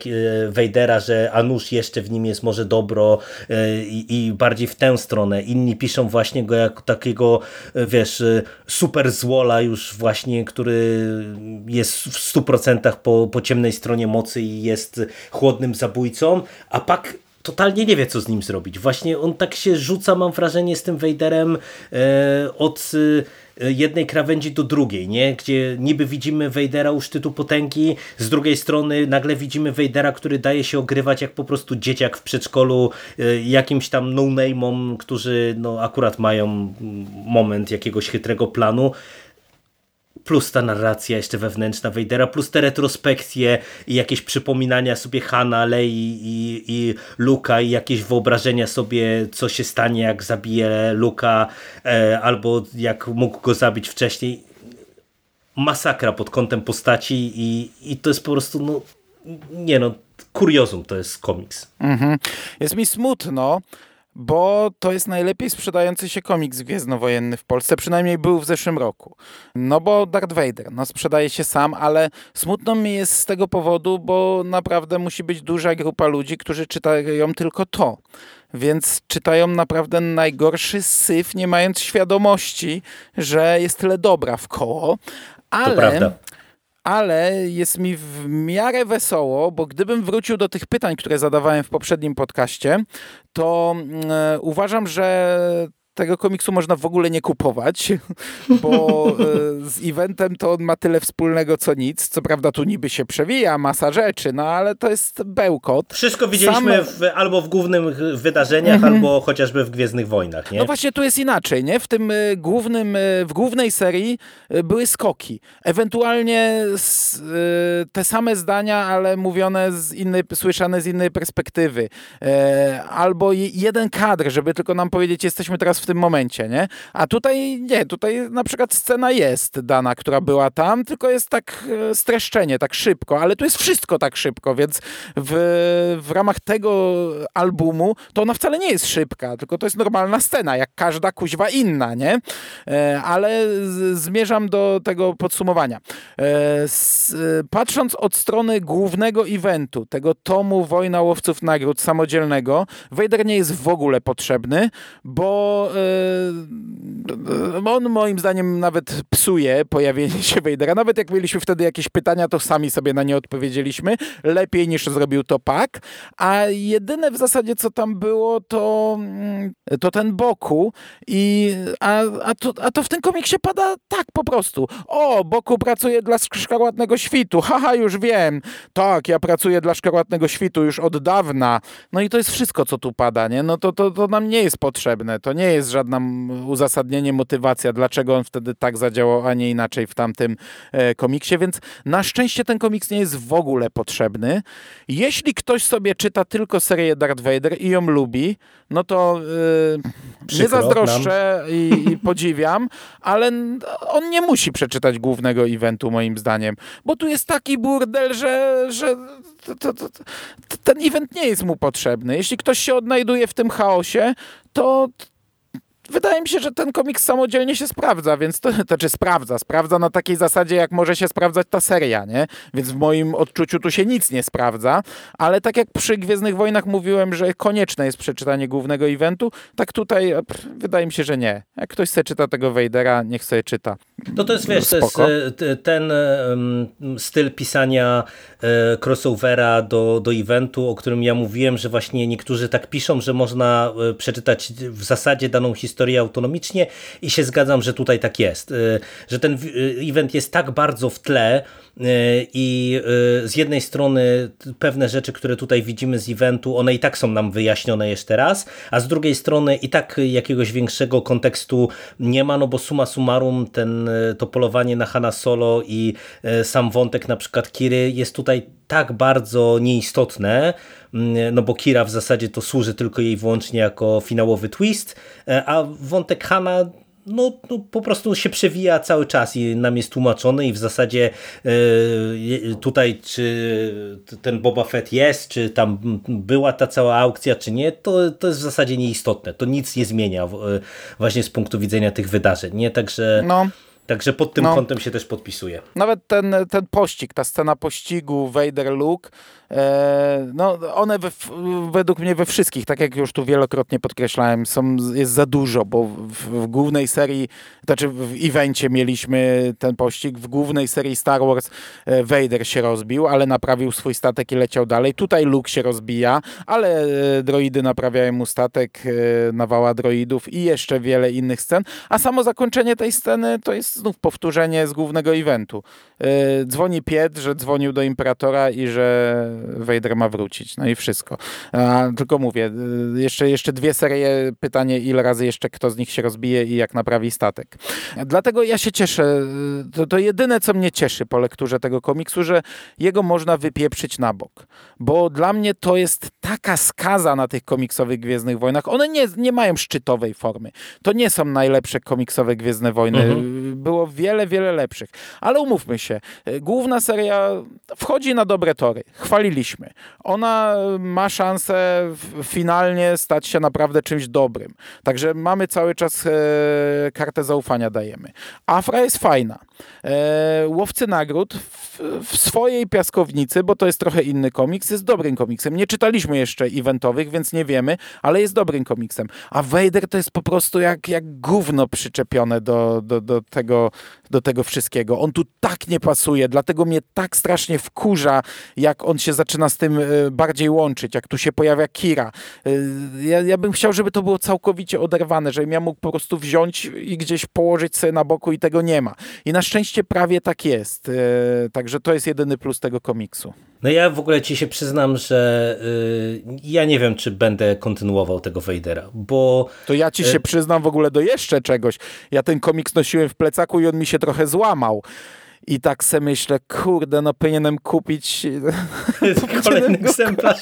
Wejdera, że Anusz jeszcze w nim jest może dobro i, i bardziej w tę stronę. Inni piszą właśnie go jako takiego, wiesz, super złola już właśnie, który jest w 100% po, po ciemnej stronie mocy i jest chłodnym zabójcą, a Pak totalnie nie wie, co z nim zrobić. Właśnie on tak się rzuca, mam wrażenie, z tym Vaderem e, od e, jednej krawędzi do drugiej, nie? gdzie niby widzimy Vadera u szczytu potęgi, z drugiej strony nagle widzimy Vadera, który daje się ogrywać jak po prostu dzieciak w przedszkolu e, jakimś tam no-name'om, którzy no, akurat mają moment jakiegoś chytrego planu plus ta narracja jeszcze wewnętrzna Vadera, plus te retrospekcje i jakieś przypominania sobie Hanna, Lei i, i Luka i jakieś wyobrażenia sobie, co się stanie, jak zabije Luka, e, albo jak mógł go zabić wcześniej. Masakra pod kątem postaci i, i to jest po prostu, no, nie no, kuriozum to jest komiks. Mhm. Jest mi smutno, bo to jest najlepiej sprzedający się komiks gwiezdnowojenny w Polsce, przynajmniej był w zeszłym roku. No bo Darth Vader, no sprzedaje się sam, ale smutno mi jest z tego powodu, bo naprawdę musi być duża grupa ludzi, którzy czytają tylko to. Więc czytają naprawdę najgorszy syf, nie mając świadomości, że jest tyle dobra w koło. Ale ale jest mi w miarę wesoło, bo gdybym wrócił do tych pytań, które zadawałem w poprzednim podcaście, to yy, uważam, że tego komiksu można w ogóle nie kupować, bo e, z eventem to on ma tyle wspólnego co nic. Co prawda tu niby się przewija masa rzeczy, no ale to jest bełkot. Wszystko widzieliśmy Sam... w, albo w głównych wydarzeniach, mhm. albo chociażby w Gwiezdnych Wojnach. Nie? No właśnie tu jest inaczej. nie? W tym e, głównym, e, w głównej serii były skoki. Ewentualnie te same zdania, ale mówione z innej, słyszane z innej perspektywy. Albo jeden kadr, żeby tylko nam powiedzieć, jesteśmy teraz w tym momencie, nie? A tutaj nie, tutaj na przykład scena jest dana, która była tam, tylko jest tak e, streszczenie, tak szybko, ale tu jest wszystko tak szybko, więc w, w ramach tego albumu to ona wcale nie jest szybka, tylko to jest normalna scena, jak każda kuźwa inna, nie? E, ale zmierzam do tego podsumowania. E, patrząc od strony głównego eventu, tego tomu Wojna Łowców Nagród samodzielnego, Vader nie jest w ogóle potrzebny, bo on moim zdaniem nawet psuje pojawienie się Vadera. Nawet jak mieliśmy wtedy jakieś pytania, to sami sobie na nie odpowiedzieliśmy. Lepiej niż zrobił to Pak. A jedyne w zasadzie, co tam było, to, mm, to ten Boku. I, a, a, to, a to w tym komiksie pada tak po prostu. O, Boku pracuje dla Szkarłatnego Świtu. Haha, już wiem. Tak, ja pracuję dla Szkarłatnego Świtu już od dawna. No i to jest wszystko, co tu pada, nie? No to, to, to nam nie jest potrzebne. To nie jest żadna uzasadnienie, motywacja, dlaczego on wtedy tak zadziałał, a nie inaczej w tamtym e, komiksie, więc na szczęście ten komiks nie jest w ogóle potrzebny. Jeśli ktoś sobie czyta tylko serię Darth Vader i ją lubi, no to e, nie zazdroszczę i, i podziwiam, ale on nie musi przeczytać głównego eventu, moim zdaniem, bo tu jest taki burdel, że, że to, to, to, ten event nie jest mu potrzebny. Jeśli ktoś się odnajduje w tym chaosie, to wydaje mi się, że ten komiks samodzielnie się sprawdza, więc to, to czy sprawdza? Sprawdza na takiej zasadzie, jak może się sprawdzać ta seria, nie? Więc w moim odczuciu tu się nic nie sprawdza, ale tak jak przy Gwiezdnych Wojnach mówiłem, że konieczne jest przeczytanie głównego eventu, tak tutaj pff, wydaje mi się, że nie. Jak ktoś chce czyta tego Vadera, niech sobie czyta. No to jest, wiesz, to jest e, ten um, styl pisania e, crossovera do, do eventu, o którym ja mówiłem, że właśnie niektórzy tak piszą, że można e, przeczytać w zasadzie daną historię autonomicznie i się zgadzam, że tutaj tak jest. Że ten event jest tak bardzo w tle i z jednej strony pewne rzeczy, które tutaj widzimy z eventu, one i tak są nam wyjaśnione jeszcze raz, a z drugiej strony i tak jakiegoś większego kontekstu nie ma, no bo suma summarum ten, to polowanie na Hanna Solo i sam wątek na przykład Kiry jest tutaj tak bardzo nieistotne, mm, no bo Kira w zasadzie to służy tylko jej wyłącznie jako finałowy twist, e, a wątek Hana no, no, po prostu się przewija cały czas i nam jest tłumaczony i w zasadzie e, tutaj czy ten Boba Fett jest, czy tam była ta cała aukcja, czy nie, to, to jest w zasadzie nieistotne. To nic nie zmienia właśnie z punktu widzenia tych wydarzeń. Nie? Także... No. Także pod tym no, kątem się też podpisuje. Nawet ten, ten pościg, ta scena pościgu Vader-Luke, e, no one we, według mnie we wszystkich, tak jak już tu wielokrotnie podkreślałem, są, jest za dużo, bo w, w głównej serii, znaczy w evencie mieliśmy ten pościg, w głównej serii Star Wars e, Vader się rozbił, ale naprawił swój statek i leciał dalej. Tutaj Luke się rozbija, ale e, droidy naprawiają mu statek, e, nawała droidów i jeszcze wiele innych scen, a samo zakończenie tej sceny to jest znów powtórzenie z głównego eventu. Dzwoni Piet, że dzwonił do Imperatora i że Vader ma wrócić. No i wszystko. A, tylko mówię, yy, jeszcze, jeszcze dwie serie, pytanie ile razy jeszcze kto z nich się rozbije i jak naprawi statek. Dlatego ja się cieszę. Yy, to, to jedyne, co mnie cieszy po lekturze tego komiksu, że jego można wypieprzyć na bok. Bo dla mnie to jest taka skaza na tych komiksowych Gwiezdnych Wojnach. One nie, nie mają szczytowej formy. To nie są najlepsze komiksowe Gwiezdne Wojny. Mhm było wiele, wiele lepszych. Ale umówmy się, e, główna seria wchodzi na dobre tory. Ona ma szansę finalnie stać się naprawdę czymś dobrym. Także mamy cały czas e, kartę zaufania dajemy. Afra jest fajna. E, Łowcy Nagród w, w, swojej piaskownicy, bo to jest trochę inny komiks, jest dobrym komiksem. Nie czytaliśmy jeszcze eventowych, więc nie wiemy, ale jest dobrym komiksem. A Vader to jest po prostu jak, jak gówno przyczepione do, do, do tego do, tego wszystkiego. On tu tak nie pasuje, dlatego mnie tak strasznie wkurza, jak on się zaczyna z tym e, bardziej łączyć, jak tu się pojawia Kira. E, ja, ja bym chciał, żeby to było całkowicie oderwane, żebym ja mógł po prostu wziąć i gdzieś położyć sobie na boku i tego nie ma. I na szczęście prawie tak jest. E, także to jest jedyny plus tego komiksu. No ja w ogóle ci się przyznam, że yy, ja nie wiem, czy będę kontynuował tego Vadera, bo... To ja ci się przyznam w ogóle do jeszcze czegoś. Ja ten komiks nosiłem w plecaku i on mi się trochę złamał. I tak se myślę, kurde, no powinienem kupić... Kolejny egzemplarz.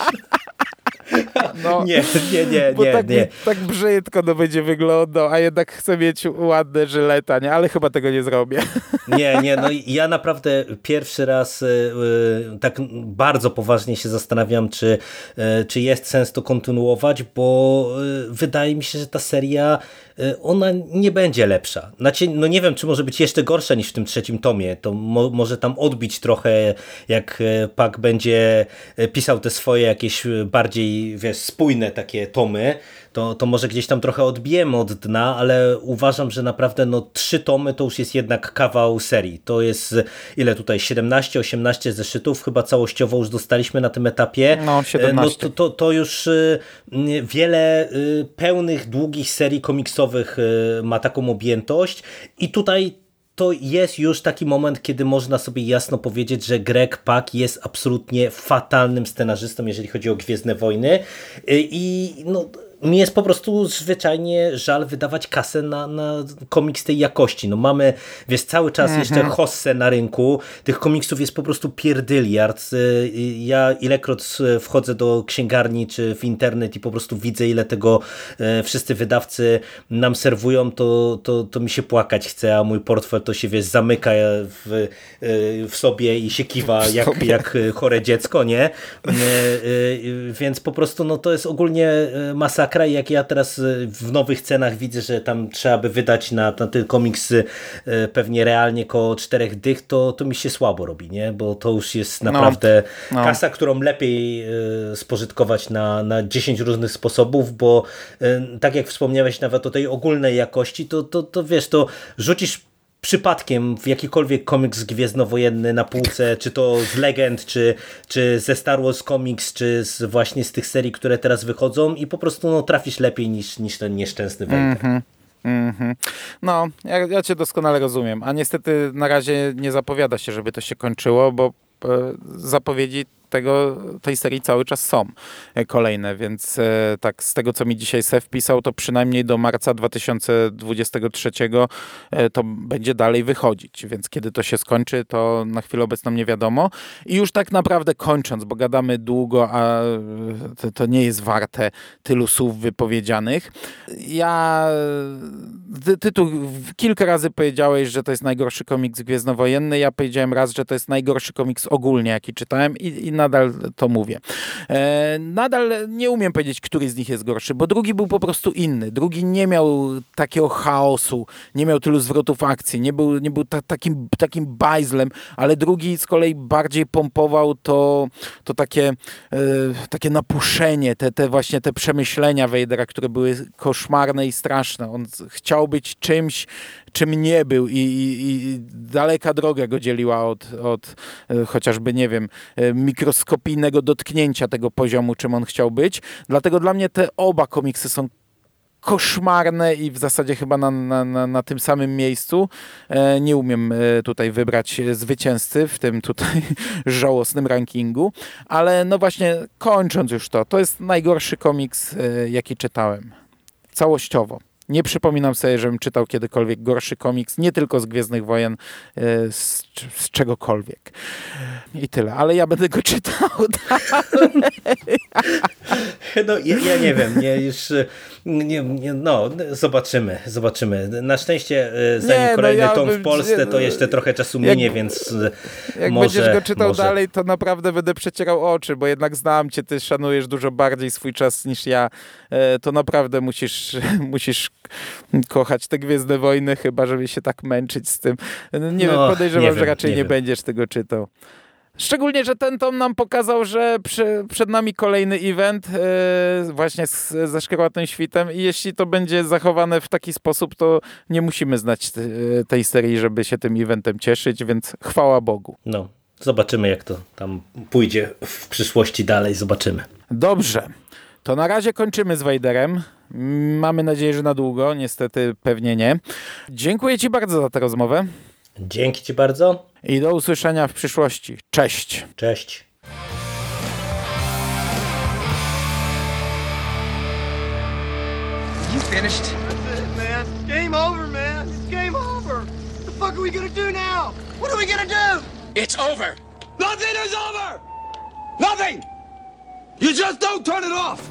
No, nie, nie, nie, bo nie, tak, nie. Tak brzydko to będzie wyglądał, a jednak chcę mieć ładne żyleta, nie? Ale chyba tego nie zrobię. Nie, nie, no ja naprawdę pierwszy raz y, y, tak bardzo poważnie się zastanawiam, czy, y, czy jest sens to kontynuować, bo wydaje mi się, że ta seria ona nie będzie lepsza. Znaczy, no nie wiem, czy może być jeszcze gorsza niż w tym trzecim tomie. To mo może tam odbić trochę, jak Pak będzie pisał te swoje jakieś bardziej wiesz, spójne takie tomy, to, to może gdzieś tam trochę odbijemy od dna, ale uważam, że naprawdę no trzy tomy to już jest jednak kawał serii. To jest ile tutaj 17-18 zeszytów chyba całościowo już dostaliśmy na tym etapie. No, 17. No to, to, to już y, wiele y, pełnych, długich serii komiksowych y, ma taką objętość i tutaj to jest już taki moment, kiedy można sobie jasno powiedzieć, że Greg Pak jest absolutnie fatalnym scenarzystą, jeżeli chodzi o Gwiezdne Wojny i no mi jest po prostu zwyczajnie żal wydawać kasę na, na komiks tej jakości. No mamy, wiesz, cały czas jeszcze Mhm. hossę na rynku, tych komiksów jest po prostu pierdyliard. Y, Ja ilekroć wchodzę do księgarni czy w internet i po prostu widzę, ile tego wszyscy wydawcy nam serwują, to, to, to mi się płakać chce, a mój portfel to się, wiesz, zamyka w, e, w sobie i się kiwa jak, jak chore dziecko, nie? Więc po prostu no, to jest ogólnie e, masakra i jak ja teraz e, w nowych cenach widzę, że tam trzeba by wydać na, na ten komiks e, pewnie realnie koło czterech dych, to, to mi się słabo robi, nie? Bo to już jest naprawdę no. kasa, którą lepiej e, spożytkować na, na 10 różnych sposobów, bo tak jak wspomniałeś nawet o tej ogólnej jakości, to, to, to wiesz, to rzucisz przypadkiem w jakikolwiek komiks gwiezdnowojenny na półce, czy to z Legend, czy, czy ze Star Wars Comics, czy z, właśnie z tych serii, które teraz wychodzą i po prostu no, trafisz lepiej niż, niż ten nieszczęsny Vader. Mhm. No, ja, ja cię doskonale rozumiem, a niestety na razie nie zapowiada się, żeby to się kończyło, bo e, zapowiedzi tego, tej serii cały czas są e, kolejne, więc e, tak z tego, co mi dzisiaj Sef pisał, to przynajmniej do marca 2023 e, to będzie dalej wychodzić, więc kiedy to się skończy, to na chwilę obecną nie wiadomo. I już tak naprawdę kończąc, bo gadamy długo, a to, to nie jest warte tylu słów wypowiedzianych. Ja ty, ty tu kilka razy powiedziałeś, że to jest najgorszy komiks gwiezdnowojenny. Ja powiedziałem raz, że to jest najgorszy komiks ogólnie, jaki czytałem i, i nadal to mówię. E, nadal nie umiem powiedzieć, który z nich jest gorszy, bo drugi był po prostu inny. Drugi nie miał takiego chaosu, nie miał tylu zwrotów akcji, nie był, nie był ta, takim, takim bajzlem, ale drugi z kolei bardziej pompował to, to takie, e, takie napuszenie, te, te właśnie te przemyślenia Vadera, które były koszmarne i straszne. On chciał być czymś, czym nie był i, i, i daleka droga go dzieliła od, od e, chociażby, nie wiem, e, mikroskopijnego dotknięcia tego poziomu, czym on chciał być. Dlatego dla mnie te oba komiksy są koszmarne i w zasadzie chyba na, na, na, na tym samym miejscu. E, nie umiem e, tutaj wybrać zwycięzcy w tym tutaj żałosnym rankingu, ale no właśnie kończąc już to, to jest najgorszy komiks, e, jaki czytałem. Całościowo. Nie przypominam sobie, żebym czytał kiedykolwiek gorszy komiks, nie tylko z Gwiezdnych Wojen, e, z, z czegokolwiek. I tyle, ale ja będę go czytał. No, ja, ja nie wiem, nie, już y, nie, nie, no, zobaczymy, zobaczymy. Na szczęście y, zanim Nie, no kolejny ja tom w Polsce, to jeszcze trochę czasu jak- minie, więc Jak może, będziesz go czytał może. dalej, to naprawdę będę przecierał oczy, bo jednak znam cię, ty szanujesz dużo bardziej swój czas niż ja. E, To naprawdę musisz, musisz kochać te Gwiezdne Wojny, chyba żeby się tak męczyć z tym. Nie No, wiem, podejrzewam, nie że wiem, raczej nie nie, będziesz tego czytał. Szczególnie, że ten tom nam pokazał, że przy, przed nami kolejny event e, właśnie z, ze Szkarłatnym Świtem i jeśli to będzie zachowane w taki sposób, to nie musimy znać te, tej serii, żeby się tym eventem cieszyć, więc chwała Bogu. No, zobaczymy jak to tam pójdzie w przyszłości dalej, zobaczymy. Dobrze. To na razie kończymy z Wejderem. Mamy nadzieję, że na długo, niestety pewnie nie. Dziękuję Ci bardzo za tę rozmowę Dzięki Ci bardzo, i do usłyszenia w przyszłości. Cześć. cześć. You finished? That's it, man. Game over, man. It's game over. What the fuck are we gonna do now? What are we gonna do? It's over. Nothing is over! Nothing! You just don't turn it off!